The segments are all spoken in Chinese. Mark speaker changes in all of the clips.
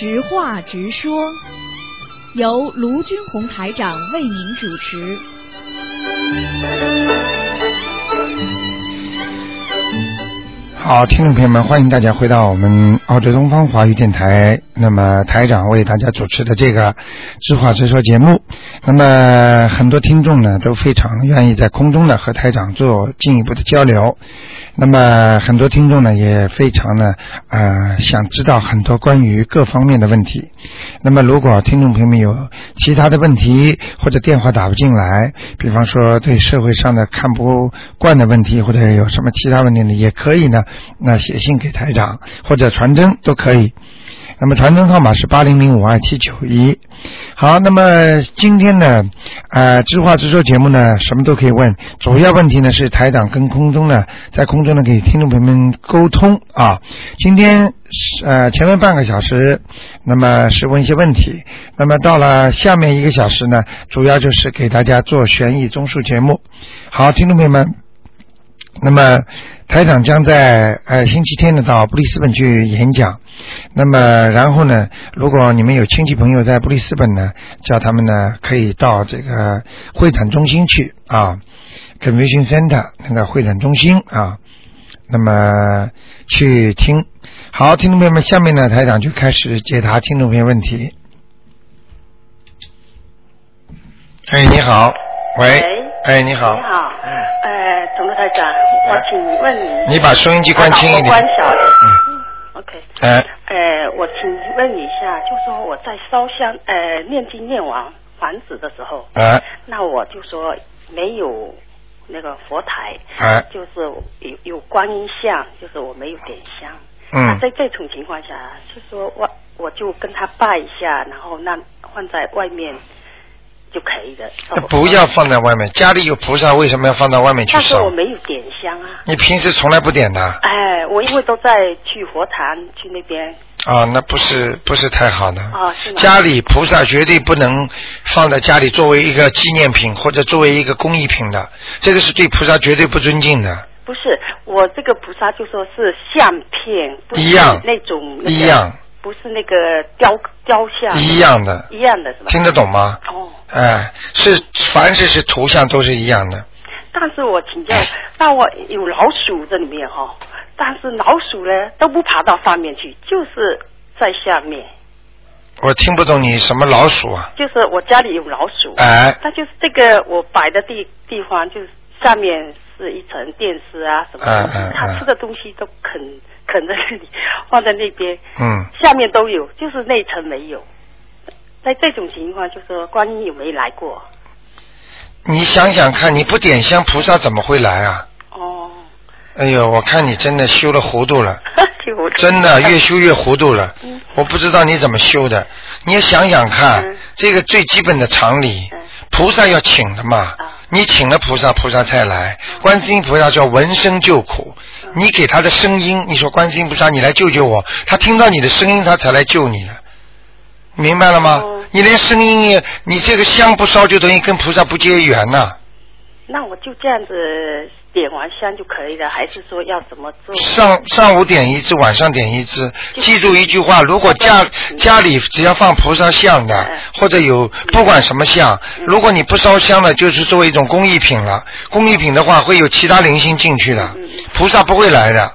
Speaker 1: 直话直说，由卢军红台长为您主持。
Speaker 2: 好，听众朋友们，欢迎大家回到我们澳洲东方华语电台。那么台长为大家主持的这个知话直说节目，那么很多听众呢都非常愿意在空中呢和台长做进一步的交流。那么很多听众呢也非常呢呃想知道很多关于各方面的问题。那么如果听众朋友们有其他的问题或者电话打不进来，比方说对社会上的看不惯的问题，或者有什么其他问题呢，也可以呢那写信给台长或者传真都可以。那么传真号码是八零零五二七九一。好，那么今天呢，呃，知话知说节目呢，什么都可以问，主要问题呢是台长跟空中呢，在空中呢给听众朋友们沟通啊。今天呃前面半个小时，那么是问一些问题，那么到了下面一个小时呢，主要就是给大家做悬疑综述节目。好，听众朋友们，那么台长将在呃星期天呢到布里斯本去演讲。那么然后呢，如果你们有亲戚朋友在布里斯本呢，叫他们呢可以到这个会展中心去啊，Convention Center 那个会展中心啊，那么去听。好，听众朋友们，下面呢台长就开始解答听众朋友问题。哎，你好，喂，哎，你好
Speaker 3: 你，好，我请问你，
Speaker 2: 你把收音机关轻一
Speaker 3: 啊我关
Speaker 2: 点。
Speaker 3: 小了。OK，
Speaker 2: 哎，
Speaker 3: 呃，我请问一下，就说我在烧香，呃，念经念完房子的时候，
Speaker 2: 哎，
Speaker 3: 那我就说没有那个佛台，
Speaker 2: 啊，
Speaker 3: 就是有有观音像，就是我没有点香。那
Speaker 2: 嗯，
Speaker 3: 在这种情况下，就说我我就跟他拜一下，然后那放在外面就可以的。
Speaker 2: 那不要放在外面，家里有菩萨，为什么要放到外面去烧
Speaker 3: 但是我？没有点香啊。
Speaker 2: 你平时从来不点的
Speaker 3: 哎，我因为都在去佛坛去那边
Speaker 2: 啊，那不是不是太好的。
Speaker 3: 啊，是吗？
Speaker 2: 家里菩萨绝对不能放在家里作为一个纪念品或者作为一个工艺品的，这个是对菩萨绝对不尊敬的。
Speaker 3: 不是我这个菩萨就说是相片，不是
Speaker 2: 一样
Speaker 3: 那种、那个、
Speaker 2: 一样，
Speaker 3: 不是那个雕雕像
Speaker 2: 一样的，
Speaker 3: 一样的是吧？
Speaker 2: 听得懂吗？
Speaker 3: 哦，
Speaker 2: 哎，是凡是是图像都是一样的。
Speaker 3: 但是我请教，那我有老鼠这里面哈、但是老鼠呢都不爬到上面去，就是在下面，
Speaker 2: 我听不懂你什么老鼠啊？
Speaker 3: 就是我家里有老鼠，
Speaker 2: 哎，
Speaker 3: 那就是这个我摆的地地方，就是下面是一层电视啊什么的，
Speaker 2: 嗯嗯嗯
Speaker 3: 它吃的东西都啃啃在那里，放在那边，
Speaker 2: 嗯，
Speaker 3: 下面都有，就是那层没有。在这种情况，就说观音有没来过？
Speaker 2: 你想想看，你不点香，菩萨怎么会来啊？
Speaker 3: 哦，
Speaker 2: 哎呦，我看你真的修了糊涂了，
Speaker 3: 就
Speaker 2: 真的越修越糊涂了
Speaker 3: 嗯。
Speaker 2: 我不知道你怎么修的，你也想想看
Speaker 3: 嗯，
Speaker 2: 这个最基本的常理
Speaker 3: 嗯，
Speaker 2: 菩萨要请的嘛
Speaker 3: 啊。
Speaker 2: 你请了菩萨，菩萨才来。观世音菩萨叫闻声救苦，
Speaker 3: 嗯
Speaker 2: 你给他的声音，你说观世音菩萨你来救救我，他听到你的声音，他才来救你的。明白了吗
Speaker 3: 哦？
Speaker 2: 你连声音也，你这个香不烧，就等于跟菩萨不结缘呐。
Speaker 3: 那我就这样子点完香就可以了，还是说要怎么做？
Speaker 2: 上上午点一支，晚上点一支。记住一句话：如果家
Speaker 3: 嗯
Speaker 2: 家里只要放菩萨像的
Speaker 3: 嗯，
Speaker 2: 或者有不管什么像，
Speaker 3: 嗯
Speaker 2: 如果你不烧香的，就是作为一种工艺品了。工艺品的话，会有其他灵性进去的菩萨不会来的。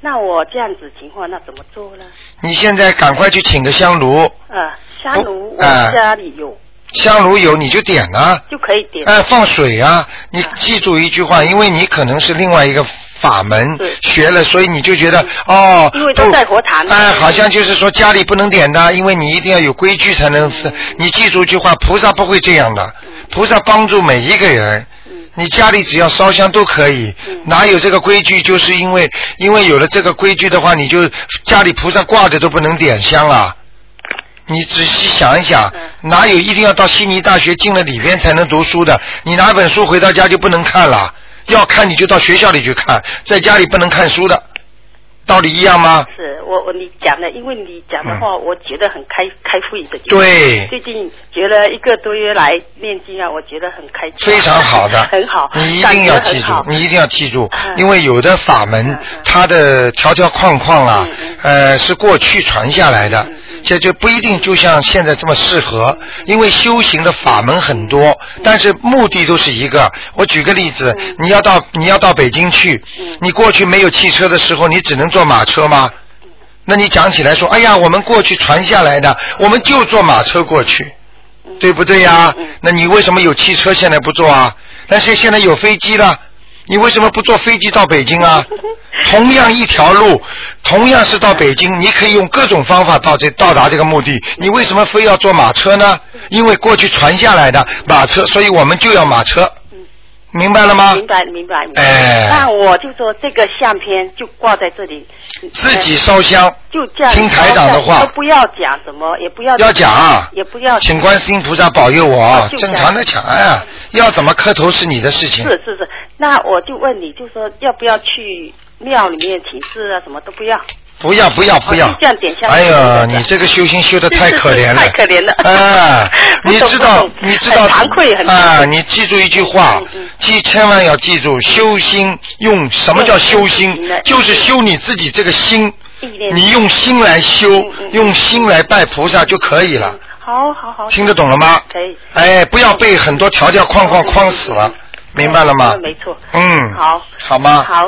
Speaker 3: 那我这样子情况，那怎么做呢？
Speaker 2: 你现在赶快去请个香炉，
Speaker 3: 啊，香炉我
Speaker 2: 哎
Speaker 3: 家里有，
Speaker 2: 香炉有你就点呐、
Speaker 3: 就可以点。
Speaker 2: 哎，放水啊！你
Speaker 3: 啊
Speaker 2: 记住一句话，因为你可能是另外一个法门学了，所以你就觉得哦，
Speaker 3: 因为都在佛坛
Speaker 2: 哎，好像就是说家里不能点的，因为你一定要有规矩才能。
Speaker 3: 嗯
Speaker 2: 你记住一句话，菩萨不会这样的，
Speaker 3: 嗯
Speaker 2: 菩萨帮助每一个人。
Speaker 3: 嗯
Speaker 2: 你家里只要烧香都可以，
Speaker 3: 嗯
Speaker 2: 哪有这个规矩？就是因为因为有了这个规矩的话，你就家里菩萨挂着都不能点香了。你仔细想一想，
Speaker 3: 嗯。
Speaker 2: 哪有一定要到悉尼大学进了里边才能读书的？你拿本书回到家就不能看了，要看你就到学校里去看，在家里不能看书的，道理一样吗？
Speaker 3: 是我我你讲的，因为你讲的话，我觉得很开开会的。
Speaker 2: 嗯对。
Speaker 3: 最近觉得一个多月来念经啊，我觉得很开心。
Speaker 2: 非常好的，
Speaker 3: 很好，
Speaker 2: 你一定要记住，你一定要记住，
Speaker 3: 嗯。
Speaker 2: 因为有的法门它的条条框框啊呃，是过去传下来的这就不一定就像现在这么适合，因为修行的法门很多，但是目的都是一个。我举个例子，你要到你要到北京去，你过去没有汽车的时候，你只能坐坐马车吗？那你讲起来说，哎呀，我们过去传下来的，我们就坐马车过去，对不对呀？那你为什么有汽车现在不坐啊？但是现在有飞机了，你为什么不坐飞机到北京啊？同样一条路，同样是到北京，你可以用各种方法到这到达这个目的。你为什么非要坐马车呢？因为过去传下来的马车，所以我们就要马车。明白了吗？
Speaker 3: 明白明白明白。
Speaker 2: 哎
Speaker 3: 那我就说这个相片就挂在这里，
Speaker 2: 自己烧香，
Speaker 3: 就这样。
Speaker 2: 听台长的话
Speaker 3: 都不要讲什么，也不要
Speaker 2: 要讲啊
Speaker 3: 也不要。
Speaker 2: 请观世音菩萨保佑我。
Speaker 3: 啊
Speaker 2: 正常的讲，哎呀，要怎么磕头是你的事情。
Speaker 3: 是是是，那我就问你，就说要不要去庙里面请示啊？什么都不要。
Speaker 2: 不要不要不要哎呀，你这个修心修的太可怜了，
Speaker 3: 太可怜了啊，
Speaker 2: 你知道你知道
Speaker 3: 惭愧很
Speaker 2: 啊，你记住一句话记千万要记住，修心用什么叫修心？就是修你自己这个心，你用心来修用心来拜菩萨就可以了。
Speaker 3: 好好好。
Speaker 2: 听得懂了吗？
Speaker 3: 可以。
Speaker 2: 哎，不要被很多条条框框框死了，明白了吗
Speaker 3: 嗯？没错。
Speaker 2: 嗯，
Speaker 3: 好。
Speaker 2: 好吗？
Speaker 3: 好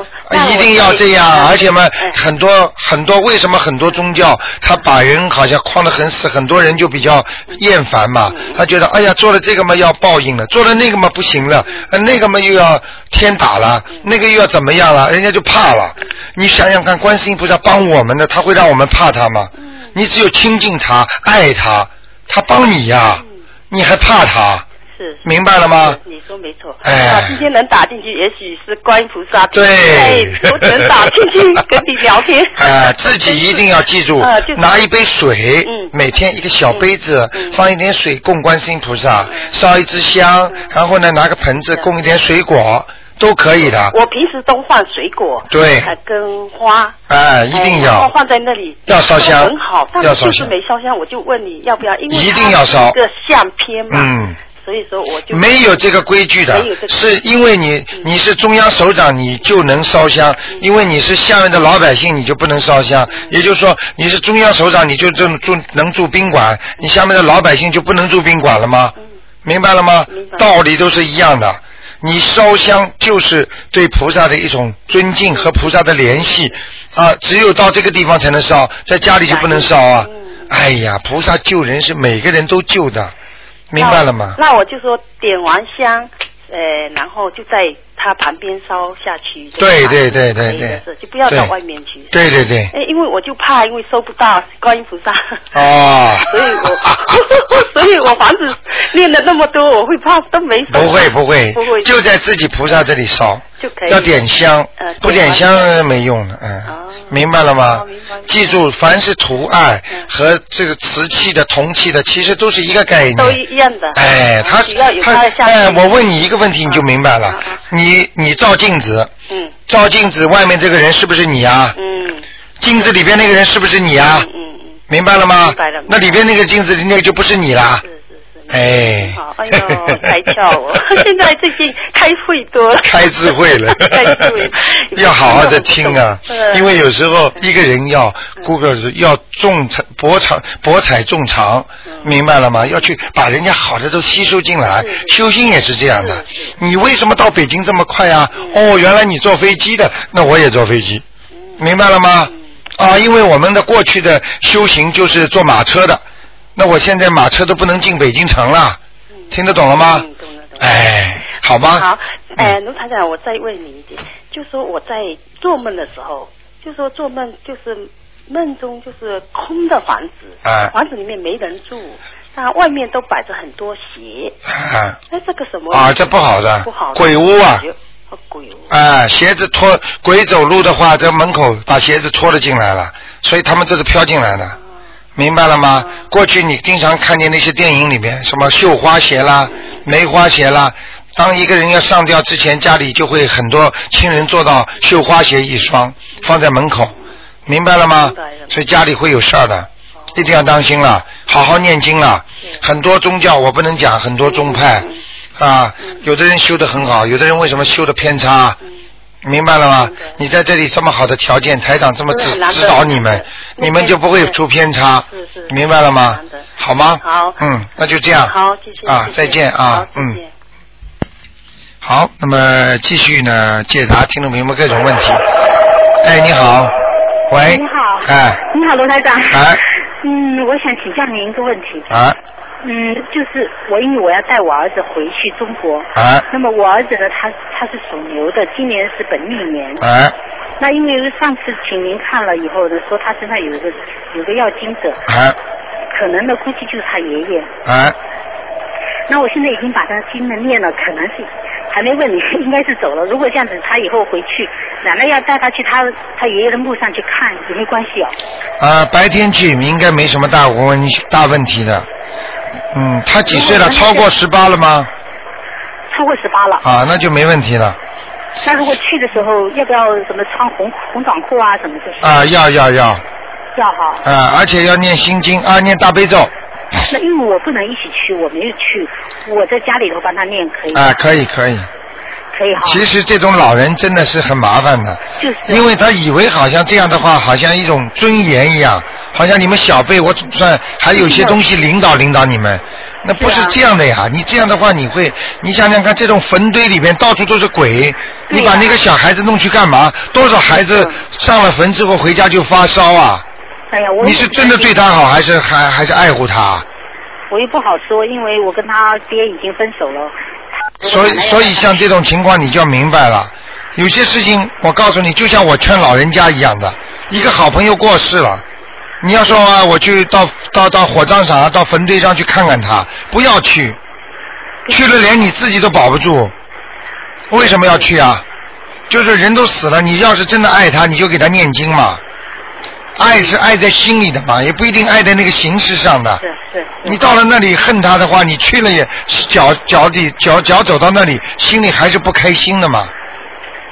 Speaker 2: 一定要这样，
Speaker 3: 嗯
Speaker 2: 而且嘛
Speaker 3: 嗯，
Speaker 2: 很多很多，为什么很多宗教他把人好像框得很死，很多人就比较厌烦嘛，
Speaker 3: 嗯
Speaker 2: 他觉得哎呀，做了这个嘛要报应了，做了那个嘛不行了，呃那个嘛又要天打了，
Speaker 3: 嗯
Speaker 2: 那个又要怎么样了，人家就怕了。你想想看，观世音菩萨帮我们的，他会让我们怕他吗？
Speaker 3: 嗯
Speaker 2: 你只有亲近他、爱他，他帮你呀，你还怕他？
Speaker 3: 是。
Speaker 2: 明白了吗？
Speaker 3: 你说没错。
Speaker 2: 哎
Speaker 3: 啊，今天能打进去，也许是观音菩萨。
Speaker 2: 对
Speaker 3: 哎，我只能打进去跟你聊天。
Speaker 2: 啊，自己一定要记住
Speaker 3: 啊，就是
Speaker 2: 拿一杯水
Speaker 3: 嗯，
Speaker 2: 每天一个小杯子
Speaker 3: 嗯，
Speaker 2: 放一点水供观世音菩萨，烧一支香，然后呢拿个盆子供一点水果，都可以的。
Speaker 3: 我平时都换水果。
Speaker 2: 对
Speaker 3: 呃跟花。
Speaker 2: 哎，一定要
Speaker 3: 放在那里。
Speaker 2: 要烧香
Speaker 3: 很好，但是就是没烧香，我就问你要不要，因为
Speaker 2: 一定要烧
Speaker 3: 一个相片嘛。
Speaker 2: 嗯。
Speaker 3: 所以说我就
Speaker 2: 没有这个规矩的
Speaker 3: 这，个
Speaker 2: 是因为你你是中央首长，你就能烧香；因为你是下面的老百姓，你就不能烧香。也就是说，你是中央首长，你就住住能住宾馆，你下面的老百姓就不能住宾馆了吗？明白了吗？道理都是一样的。你烧香就是对菩萨的一种尊敬和菩萨的联系啊，只有到这个地方才能烧，在家里就不能烧啊。哎呀，菩萨救人是每个人都救的，明白了吗？
Speaker 3: 那那我就说点完香，呃，然后就在他旁边烧下去。
Speaker 2: 对
Speaker 3: 对
Speaker 2: 对对对
Speaker 3: 就不要到外面去。
Speaker 2: 对对对。
Speaker 3: 哎，因为我就怕，因为收不到观音菩萨。
Speaker 2: 哦。
Speaker 3: 所以我，所以我房子 念了那么多，我会怕都没。
Speaker 2: 不会不会，
Speaker 3: 不会，
Speaker 2: 就在自己菩萨这里烧，
Speaker 3: 就可以
Speaker 2: 要点香
Speaker 3: 呃，
Speaker 2: 不点香没用的，嗯，明白了吗
Speaker 3: 哦白？
Speaker 2: 记住，凡是图案
Speaker 3: 嗯
Speaker 2: 和这个瓷器的、铜器的，其实都是一个概念。
Speaker 3: 都一样的。
Speaker 2: 哎，他他哎，我问你一个问题，你就明白了。你你照镜子，
Speaker 3: 嗯
Speaker 2: 照镜子外面这个人是不是你啊？
Speaker 3: 嗯
Speaker 2: 镜子里边那个人是不是你啊
Speaker 3: 嗯？嗯嗯，
Speaker 2: 明白了吗？
Speaker 3: 明白了
Speaker 2: 那里边那个镜子里那个就不是你啦。哎。
Speaker 3: 好，哎呦，开窍我！现在最近开会多了。
Speaker 2: 开智慧了。
Speaker 3: 开智慧，
Speaker 2: 要好好的听啊
Speaker 3: 嗯，
Speaker 2: 因为有时候一个人要顾个要众财博长博采众长，
Speaker 3: 嗯。
Speaker 2: 明白了吗？要去把人家好的都吸收进来，修心也是这样的。你为什么到北京这么快啊？哦，原来你坐飞机的，那我也坐飞机，明白了吗？啊，因为我们的过去的修行就是坐马车的，那我现在马车都不能进北京城了，听得懂了吗？
Speaker 3: 嗯，懂了懂了。
Speaker 2: 哎，好吗？
Speaker 3: 好，
Speaker 2: 嗯
Speaker 3: 哎，卢台长，我再问你一点，就说我在做梦的时候，就说做梦就是梦中就是空的房子，
Speaker 2: 啊
Speaker 3: 房子里面没人住，那外面都摆着很多鞋，
Speaker 2: 啊。
Speaker 3: 那这个什么
Speaker 2: 啊，这不好的，
Speaker 3: 不好的
Speaker 2: 鬼屋啊！
Speaker 3: 哦鬼屋，
Speaker 2: 啊，鞋子脱，鬼走路的话，在门口把鞋子脱了进来了，所以他们都是飘进来的，明白了吗？过去你经常看见那些电影里面，什么绣花鞋啦、梅花鞋啦，当一个人要上吊之前，家里就会很多亲人做到绣花鞋一双，放在门口，明白了吗？所以家里会有事儿的，一定要当心了，好好念经了。很多宗教我不能讲，很多宗派啊，有的人修得很好，有的人为什么修的偏差？明白了吗？你在这里这么好的条件，台长这么指指导你们，你们就不会出偏差
Speaker 3: 是是，
Speaker 2: 明白了吗？好吗？
Speaker 3: 好。
Speaker 2: 嗯，那就这样。
Speaker 3: 好，谢谢
Speaker 2: 啊再见啊嗯。好，那么继续呢，解答听众朋友们各种问题。哎，你好，喂，
Speaker 4: 你好，
Speaker 2: 哎，
Speaker 4: 你好，罗台长。
Speaker 2: 哎，
Speaker 4: 嗯，我想请教您一个问题。
Speaker 2: 啊，
Speaker 4: 嗯，就是我因为我要带我儿子回去中国，
Speaker 2: 啊，
Speaker 4: 那么我儿子呢，他他是属牛的，今年是本命年。
Speaker 2: 啊，
Speaker 4: 那因为上次请您看了以后呢，说他身上有一个有个要经者，
Speaker 2: 啊，
Speaker 4: 可能呢估计就是他爷爷。
Speaker 2: 啊，
Speaker 4: 那我现在已经把他经呢念了，可能是还没问你，应该是走了。如果这样子，他以后回去，奶奶要带他去他他爷爷的墓上去看，有没有关系哦？
Speaker 2: 啊，白天去应该没什么大问大问题的。嗯，他几岁了？超过十八了吗？
Speaker 4: 超过十八了。
Speaker 2: 啊，那就没问题了。
Speaker 4: 那如果去的时候，要不要什么穿红红短裤啊，什么这些？
Speaker 2: 啊，要要要，
Speaker 4: 要哈。
Speaker 2: 啊，而且要念心经啊，念大悲咒
Speaker 4: 那因为我不能一起去，我没有去，我在家里头帮他念可以。
Speaker 2: 啊，可以可以。
Speaker 4: 可以哈。
Speaker 2: 其实这种老人真的是很麻烦的，
Speaker 4: 就是。
Speaker 2: 因为他以为好像这样的话，好像一种尊严一样，好像你们小辈我总算还有些东西领导领导你们，那不是这样的呀。你这样的话，你会，你想想看，这种坟堆里面到处都是鬼，你把那个小孩子弄去干嘛？多少孩子上了坟之后回家就发烧啊？
Speaker 4: 哎呀，我
Speaker 2: 你是真的对他好，还是还还是爱护他？
Speaker 4: 我又不好说，因为我跟他爹已经分手了。
Speaker 2: 所以，所以像这种情况，你就要明白了。有些事情，我告诉你，就像我劝老人家一样的，一个好朋友过世了，你要说啊，我去到到到火葬场啊，到坟堆上去看看他，不要去，去了连你自己都保不住。为什么要去啊？就是人都死了，你要是真的爱他，你就给他念经嘛。爱是爱在心里的嘛，也不一定爱在那个形式上的。
Speaker 4: 是是。
Speaker 2: 你到了那里恨他的话，你去了也脚脚底脚脚走到那里，心里还是不开心的嘛。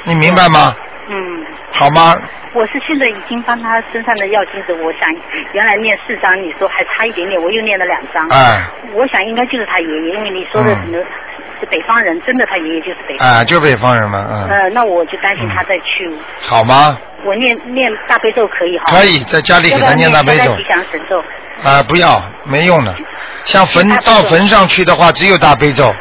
Speaker 2: 你明白吗？
Speaker 4: 嗯。
Speaker 2: 好吗？
Speaker 4: 我是现在已经帮他身上的药精子，我想原来念四张，你说还差一点点，我又念了两张。
Speaker 2: 哎。
Speaker 4: 我想应该就是他爷爷，因为你说的
Speaker 2: 嗯
Speaker 4: 可能是北方人，真的他爷爷就是北方。
Speaker 2: 啊，就北方人嘛，嗯，
Speaker 4: 呃，那我就担心他再去，
Speaker 2: 好吗？
Speaker 4: 我念念大悲咒可以哈？
Speaker 2: 可以在家里给他念大悲咒
Speaker 4: 吉祥神咒。
Speaker 2: 啊，不要，没用的。像坟到坟上去的话，只有大悲咒。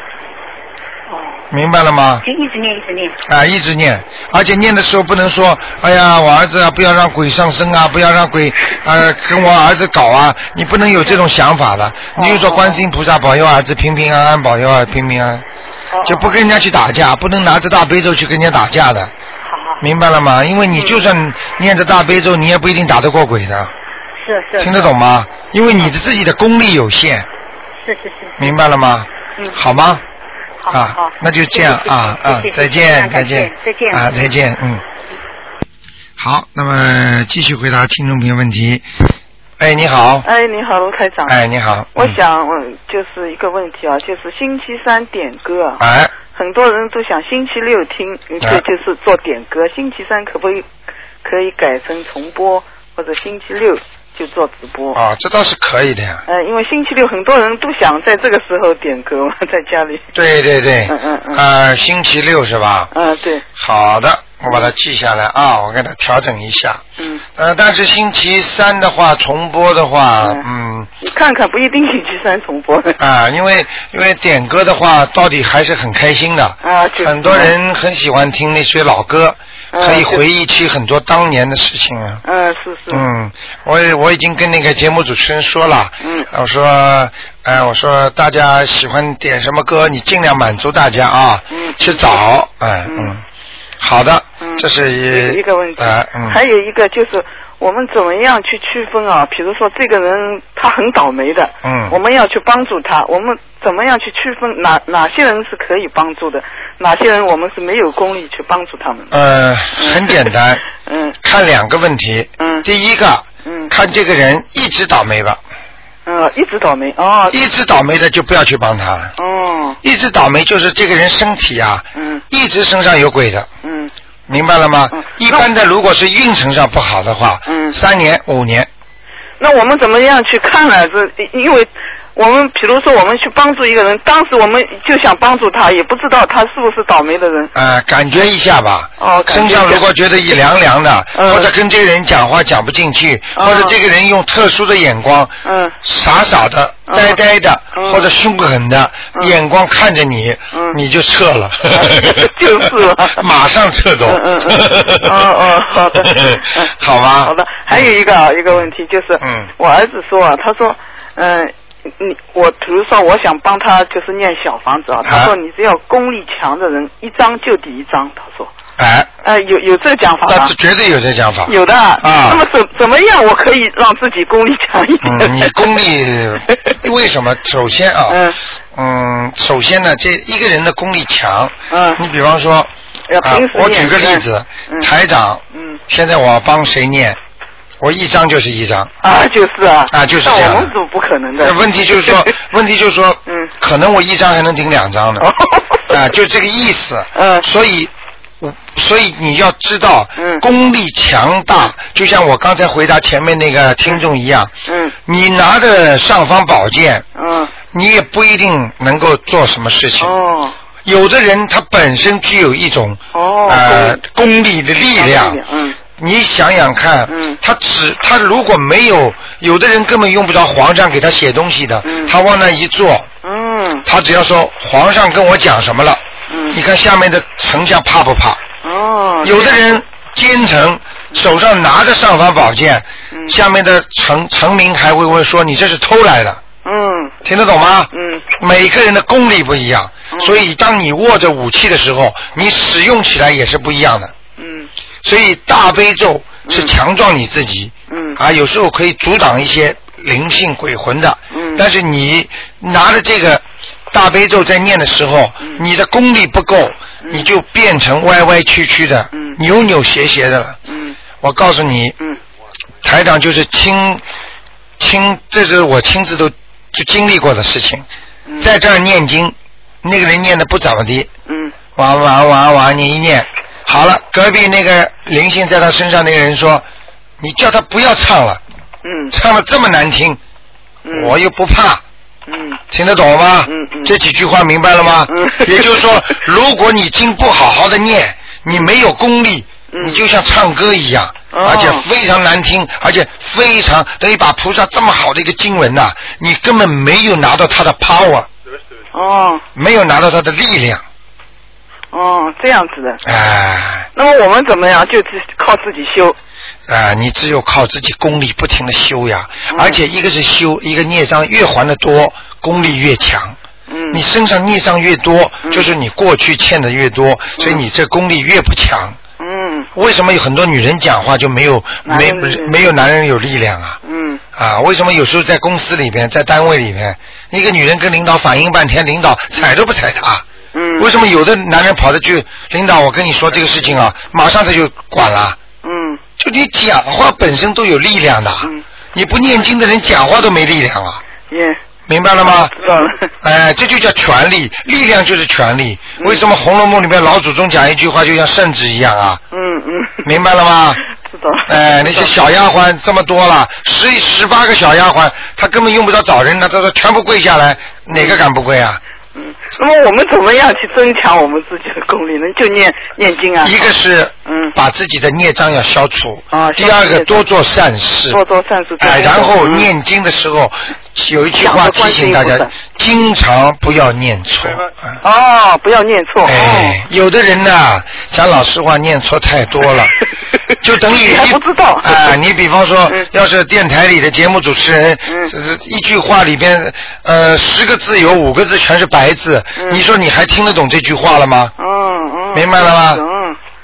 Speaker 2: 明白了吗？
Speaker 4: 就一直念，一直念。
Speaker 2: 啊，一直念，而且念的时候不能说，哎呀，我儿子啊，不要让鬼上身啊，不要让鬼呃跟我儿子搞啊，你不能有这种想法的。你就说观世音菩萨保佑儿子平平安安，保佑儿子平平安安，就不跟人家去打架，不能拿着大悲咒去跟人家打架的。明白了吗？因为你就算念着大悲咒，你也不一定打得过鬼的。
Speaker 4: 是是。
Speaker 2: 听得懂吗？因为你的自己的功力有限，
Speaker 4: 是是是。
Speaker 2: 明白了吗？
Speaker 4: 嗯。
Speaker 2: 好吗？
Speaker 4: 好好
Speaker 2: 那就这样啊啊，再见再见
Speaker 4: 再见
Speaker 2: 啊再见嗯。好，那么继续回答听众朋友问题。哎，你好。
Speaker 5: 哎，你好，卢台长。
Speaker 2: 哎，你好。
Speaker 5: 我想，嗯，就是一个问题啊，就是星期三点歌啊，
Speaker 2: 哎，
Speaker 5: 很多人都想星期六听，嗯这就是做点歌，星期三可不可以可以改成重播，或者星期六就做直播？
Speaker 2: 啊，这倒是可以的呀。
Speaker 5: 呃，因为星期六很多人都想在这个时候点歌嘛，在家里。
Speaker 2: 对对对。
Speaker 5: 嗯嗯嗯。
Speaker 2: 呃，星期六是吧？
Speaker 5: 嗯，对。
Speaker 2: 好的，我把它记下来啊，我给它调整一下。
Speaker 5: 嗯。
Speaker 2: 呃，但是星期三的话，重播的话，嗯。
Speaker 5: 你看看，不一定星期三重播。
Speaker 2: 啊，因为因为点歌的话，到底还是很开心的。
Speaker 5: 啊，就是
Speaker 2: 很多人很喜欢听那些老歌，
Speaker 5: 嗯
Speaker 2: 可以回忆起很多当年的事情啊。
Speaker 5: 嗯，是是。
Speaker 2: 嗯，我也我已经跟那个节目主持人说了，
Speaker 5: 嗯，
Speaker 2: 我说，哎，我说大家喜欢点什么歌，你尽量满足大家啊，
Speaker 5: 嗯，
Speaker 2: 去找，哎，嗯，好的，这是
Speaker 5: 一个问题，
Speaker 2: 哎，嗯，
Speaker 5: 还有一个就是我们怎么样去区分啊？比如说这个人他很倒霉的，
Speaker 2: 嗯。
Speaker 5: 我们要去帮助他，我们怎么样去区分？哪哪些人是可以帮助的，哪些人我们是没有功力去帮助他们？
Speaker 2: 呃，很简单，
Speaker 5: 嗯，
Speaker 2: 看两个问题，
Speaker 5: 嗯，
Speaker 2: 第一个，
Speaker 5: 嗯，
Speaker 2: 看这个人一直倒霉吧，
Speaker 5: 嗯，一直倒霉。哦，
Speaker 2: 一直倒霉的就不要去帮他了，
Speaker 5: 哦，
Speaker 2: 一直倒霉就是这个人身体啊，
Speaker 5: 嗯，
Speaker 2: 一直身上有鬼的，
Speaker 5: 嗯，
Speaker 2: 明白了吗？一般的如果是运程上不好的话，
Speaker 5: 嗯，
Speaker 2: 三年五年，
Speaker 5: 那我们怎么样去看呢？这因为我们比如说我们去帮助一个人，当时我们就想帮助他，也不知道他是不是倒霉的人。
Speaker 2: 呃，感觉一下吧。
Speaker 5: 哦
Speaker 2: 身上如果觉得一凉凉的，
Speaker 5: 嗯。
Speaker 2: 或者跟这个人讲话讲不进去，
Speaker 5: 哦
Speaker 2: 或者这个人用特殊的眼光，
Speaker 5: 嗯。
Speaker 2: 傻傻的、
Speaker 5: 嗯。
Speaker 2: 呆呆的，
Speaker 5: 嗯。
Speaker 2: 或者凶狠的、
Speaker 5: 嗯。
Speaker 2: 眼光看着你，
Speaker 5: 嗯。
Speaker 2: 你就撤了。
Speaker 5: 就是了。
Speaker 2: 马上撤走。
Speaker 5: 嗯嗯嗯，哦哦，好的，嗯。
Speaker 2: 好吧。
Speaker 5: 好的，还有一个啊，一个问题就是，
Speaker 2: 嗯。
Speaker 5: 我儿子说啊，他说，嗯、你我比如说我想帮他就是念小房子啊，他说你只要功力强的人，一张就抵一张，他说，
Speaker 2: 哎，
Speaker 5: 呃，有有这个讲法吗
Speaker 2: 那？绝对有这讲法。
Speaker 5: 有的
Speaker 2: 啊
Speaker 5: 那么怎怎么样我可以让自己功力强一点？
Speaker 2: 嗯，你功力为什么？首先啊，
Speaker 5: 嗯
Speaker 2: 嗯，首先呢，这一个人的功力强，
Speaker 5: 嗯
Speaker 2: 你比方说，啊我举个例子，
Speaker 5: 嗯
Speaker 2: 台长，
Speaker 5: 嗯
Speaker 2: 现在我帮谁念，我一张就是一张。
Speaker 5: 啊，就是啊，
Speaker 2: 啊就是这样
Speaker 5: 那我们组不可能的
Speaker 2: 这。问题就是说，问题就是说，
Speaker 5: 嗯
Speaker 2: 可能我一张还能顶两张呢，
Speaker 5: 哦
Speaker 2: 啊，就这个意思。
Speaker 5: 嗯
Speaker 2: 所以，所以你要知道，
Speaker 5: 嗯
Speaker 2: 功力强大，就像我刚才回答前面那个听众一样，
Speaker 5: 嗯
Speaker 2: 你拿着尚方宝剑，
Speaker 5: 嗯
Speaker 2: 你也不一定能够做什么事情。
Speaker 5: 哦
Speaker 2: 有的人他本身具有一种
Speaker 5: 哦
Speaker 2: 呃功力的力量，
Speaker 5: 嗯
Speaker 2: 你想想看，
Speaker 5: 嗯。
Speaker 2: 他只他如果没有，有的人根本用不着皇上给他写东西的，
Speaker 5: 嗯。
Speaker 2: 他往那一坐，
Speaker 5: 嗯。
Speaker 2: 他只要说皇上跟我讲什么了，
Speaker 5: 嗯。
Speaker 2: 你看下面的丞相怕不怕？
Speaker 5: 哦，
Speaker 2: 有的人奸臣手上拿着尚方宝剑，
Speaker 5: 嗯。
Speaker 2: 下面的臣臣民还会问说你这是偷来的，
Speaker 5: 嗯。
Speaker 2: 听得懂吗？
Speaker 5: 嗯。
Speaker 2: 每个人的功力不一样，
Speaker 5: 嗯
Speaker 2: 所以当你握着武器的时候，你使用起来也是不一样的。
Speaker 5: 嗯
Speaker 2: 所以大悲咒是强壮你自己，
Speaker 5: 嗯。
Speaker 2: 啊，有时候可以阻挡一些灵性鬼魂的。
Speaker 5: 嗯。
Speaker 2: 但是你拿着这个大悲咒在念的时候，
Speaker 5: 嗯。
Speaker 2: 你的功力不够，你就变成歪歪曲曲的、
Speaker 5: 嗯。
Speaker 2: 扭扭斜斜的了。
Speaker 5: 嗯。
Speaker 2: 我告诉你，
Speaker 5: 嗯。
Speaker 2: 台长就是亲亲，这是我亲自都就经历过的事情。
Speaker 5: 嗯。
Speaker 2: 在这儿念经，那个人念的不怎么的，
Speaker 5: 嗯。
Speaker 2: 哇哇哇哇，你一念好了，隔壁那个灵性在他身上那个人说，你叫他不要唱了，
Speaker 5: 嗯。
Speaker 2: 唱的这么难听，
Speaker 5: 嗯。
Speaker 2: 我又不怕，
Speaker 5: 嗯。
Speaker 2: 听得懂吗？
Speaker 5: 嗯嗯。
Speaker 2: 这几句话明白了吗？
Speaker 5: 嗯。
Speaker 2: 也就是说，如果你经不好好的念，你没有功力，
Speaker 5: 嗯。
Speaker 2: 你就像唱歌一样，
Speaker 5: 哦。
Speaker 2: 而且非常难听，而且非常等于把菩萨这么好的一个经文呐、你根本没有拿到他的 power，
Speaker 5: 哦。
Speaker 2: 没有拿到他的力量，
Speaker 5: 哦这样子的。
Speaker 2: 哎、
Speaker 5: 那么我们怎么样？就只靠自己修。
Speaker 2: 啊、你只有靠自己功力不停的修呀，
Speaker 5: 嗯
Speaker 2: 而且一个是修，一个孽障越还的多，功力越强。
Speaker 5: 嗯
Speaker 2: 你身上孽障越多，
Speaker 5: 嗯
Speaker 2: 就是你过去欠的越多，所以你这功力越不强。
Speaker 5: 嗯
Speaker 2: 为什么有很多女人讲话就没有没没有男人有力量啊？
Speaker 5: 嗯
Speaker 2: 啊，为什么有时候在公司里边，在单位里面，一个女人跟领导反映半天，领导睬都不睬她？
Speaker 5: 嗯。
Speaker 2: 为什么有的男人跑着去，领导，我跟你说这个事情啊，马上他就管了？
Speaker 5: 嗯
Speaker 2: 就你讲话本身都有力量的，
Speaker 5: 嗯
Speaker 2: 你不念经的人讲话都没力量啊，
Speaker 5: 耶，
Speaker 2: 明白了吗？
Speaker 5: 知道了。
Speaker 2: 哎，这就叫权力，力量就是权力。
Speaker 5: 嗯
Speaker 2: 为什么《红楼梦》里面老祖宗讲一句话就像圣旨一样啊？
Speaker 5: 嗯嗯。
Speaker 2: 明白了吗？
Speaker 5: 知道。
Speaker 2: 哎，那些小丫鬟这么多了，十十八个小丫鬟，她根本用不着找人，她她说全部跪下来，哪个敢不跪啊？
Speaker 5: 嗯，那么我们怎么样去增强我们自己的功力呢？就念念经啊。
Speaker 2: 一个是
Speaker 5: 嗯。
Speaker 2: 把自己的孽障要消除，
Speaker 5: 啊
Speaker 2: 第二个多做善事，
Speaker 5: 多做善事
Speaker 2: 哎，
Speaker 5: 念
Speaker 2: 然后
Speaker 5: 嗯。
Speaker 2: 念经的时候有一句话提醒大家经常不要念错。啊
Speaker 5: 哦，不要念错。
Speaker 2: 哎，有的人呢，讲老实话，念错太多了，就等于
Speaker 5: 你还不知道
Speaker 2: 啊、你比方说
Speaker 5: 嗯，
Speaker 2: 要是电台里的节目主持人，一句话里边，呃，十个字有五个字全是白字，
Speaker 5: 嗯
Speaker 2: 你说你还听得懂这句话了吗？
Speaker 5: 哦。嗯嗯。
Speaker 2: 明白了吗
Speaker 5: 嗯。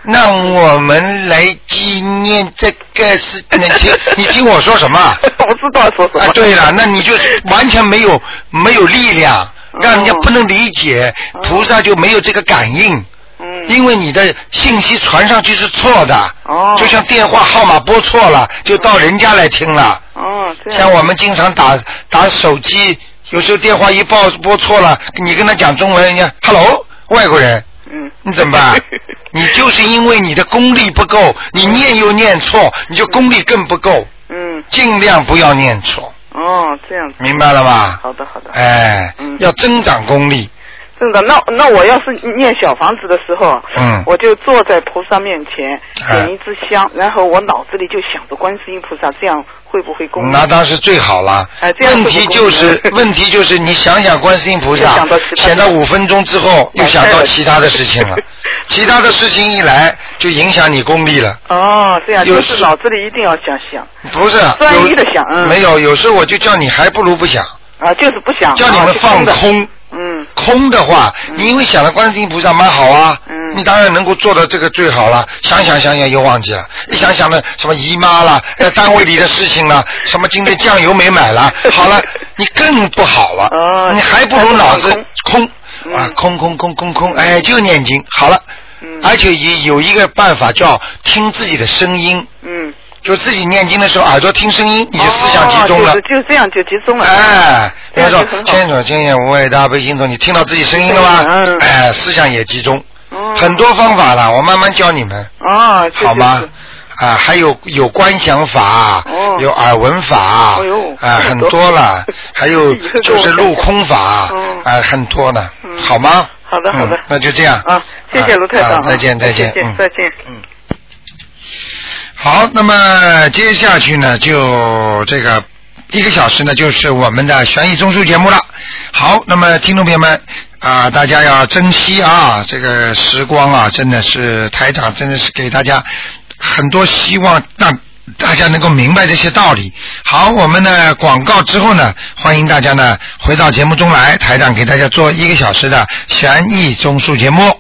Speaker 2: 那我们来纪念这个是，你听，你听我说什么？
Speaker 5: 我知道说什么。
Speaker 2: 啊，对了，那你就完全没有没有力量，让人家不能理解，
Speaker 5: 哦
Speaker 2: 菩萨就没有这个感应，
Speaker 5: 嗯。
Speaker 2: 因为你的信息传上去是错的，
Speaker 5: 哦
Speaker 2: 就像电话号码拨错了，就到人家来听了。
Speaker 5: 哦。
Speaker 2: 像我们经常打打手机，有时候电话一报拨错了，你跟他讲中文，人家 “hello”，外国人，
Speaker 5: 嗯。
Speaker 2: 你怎么办？你就是因为你的功力不够，你念又念错，你就功力更不够，
Speaker 5: 嗯
Speaker 2: 尽量不要念错。
Speaker 5: 哦，这样子。
Speaker 2: 明白了吧？
Speaker 5: 好的，好的。
Speaker 2: 哎，
Speaker 5: 嗯
Speaker 2: 要增长功力。
Speaker 5: 真的，那那我要是念小房子的时候，
Speaker 2: 嗯
Speaker 5: 我就坐在菩萨面前，
Speaker 2: 哎
Speaker 5: 点一支香，然后我脑子里就想着观世音菩萨，这样会不会功力？
Speaker 2: 那当时最好了。
Speaker 5: 哎这样
Speaker 2: 问题就是问题就是，你想想观世音菩萨
Speaker 5: 想到
Speaker 2: 五分钟之后，又想到其他的事情了
Speaker 5: 哎。
Speaker 2: 其他的事情一来，就影响你功力了。
Speaker 5: 哦，这样
Speaker 2: 有时
Speaker 5: 就是脑子里一定要想想
Speaker 2: 不是，
Speaker 5: 专一的想嗯
Speaker 2: 没有，有时候我就叫你，还不如不想，
Speaker 5: 啊，就是不想
Speaker 2: 叫你们放空。
Speaker 5: 嗯
Speaker 2: 空的话，你因为想了观世音菩萨蛮好啊，
Speaker 5: 嗯。
Speaker 2: 你当然能够做到这个最好了。想想想想又忘记了，一想想呢什么姨妈啦，呃单位里的事情啦，什么今天酱油没买了，好了，你更不好了，
Speaker 5: 哦
Speaker 2: 你还不如脑子空。
Speaker 5: 嗯。
Speaker 2: 啊，空空空空空，哎，就念经好了。
Speaker 5: 嗯。
Speaker 2: 而且也有一个办法叫听自己的声音，
Speaker 5: 嗯，
Speaker 2: 就自己念经的时候耳朵听声音，你就思想集中了
Speaker 5: 哦、。就这样就集中了。
Speaker 2: 哎，比
Speaker 5: 这
Speaker 2: 如说千手千眼无畏大悲心中，你听到自己声音了吗？
Speaker 5: 嗯
Speaker 2: 哎，思想也集中，
Speaker 5: 哦
Speaker 2: 很多方法了，我慢慢教你们，
Speaker 5: 哦，
Speaker 2: 好吗？啊，还有有观想法，
Speaker 5: 哦
Speaker 2: 有耳闻法，啊，很
Speaker 5: 多
Speaker 2: 多了，还有就是路空法，
Speaker 5: 哦
Speaker 2: 啊，很多呢，
Speaker 5: 嗯
Speaker 2: 好吗？
Speaker 5: 好的好的
Speaker 2: 嗯那就这样
Speaker 5: 啊，谢谢卢太长
Speaker 2: 啊
Speaker 5: 啊
Speaker 2: 再见再见，嗯
Speaker 5: 再见。
Speaker 2: 嗯。好，那么接下去呢，就这个一个小时呢，就是我们的悬疑综述节目了。好，那么听众朋友们啊、大家要珍惜啊，这个时光啊，真的是台长真的是给大家很多希望，让大家能够明白这些道理。好，我们呢广告之后呢，欢迎大家呢回到节目中来，台长给大家做一个小时的悬疑综述节目。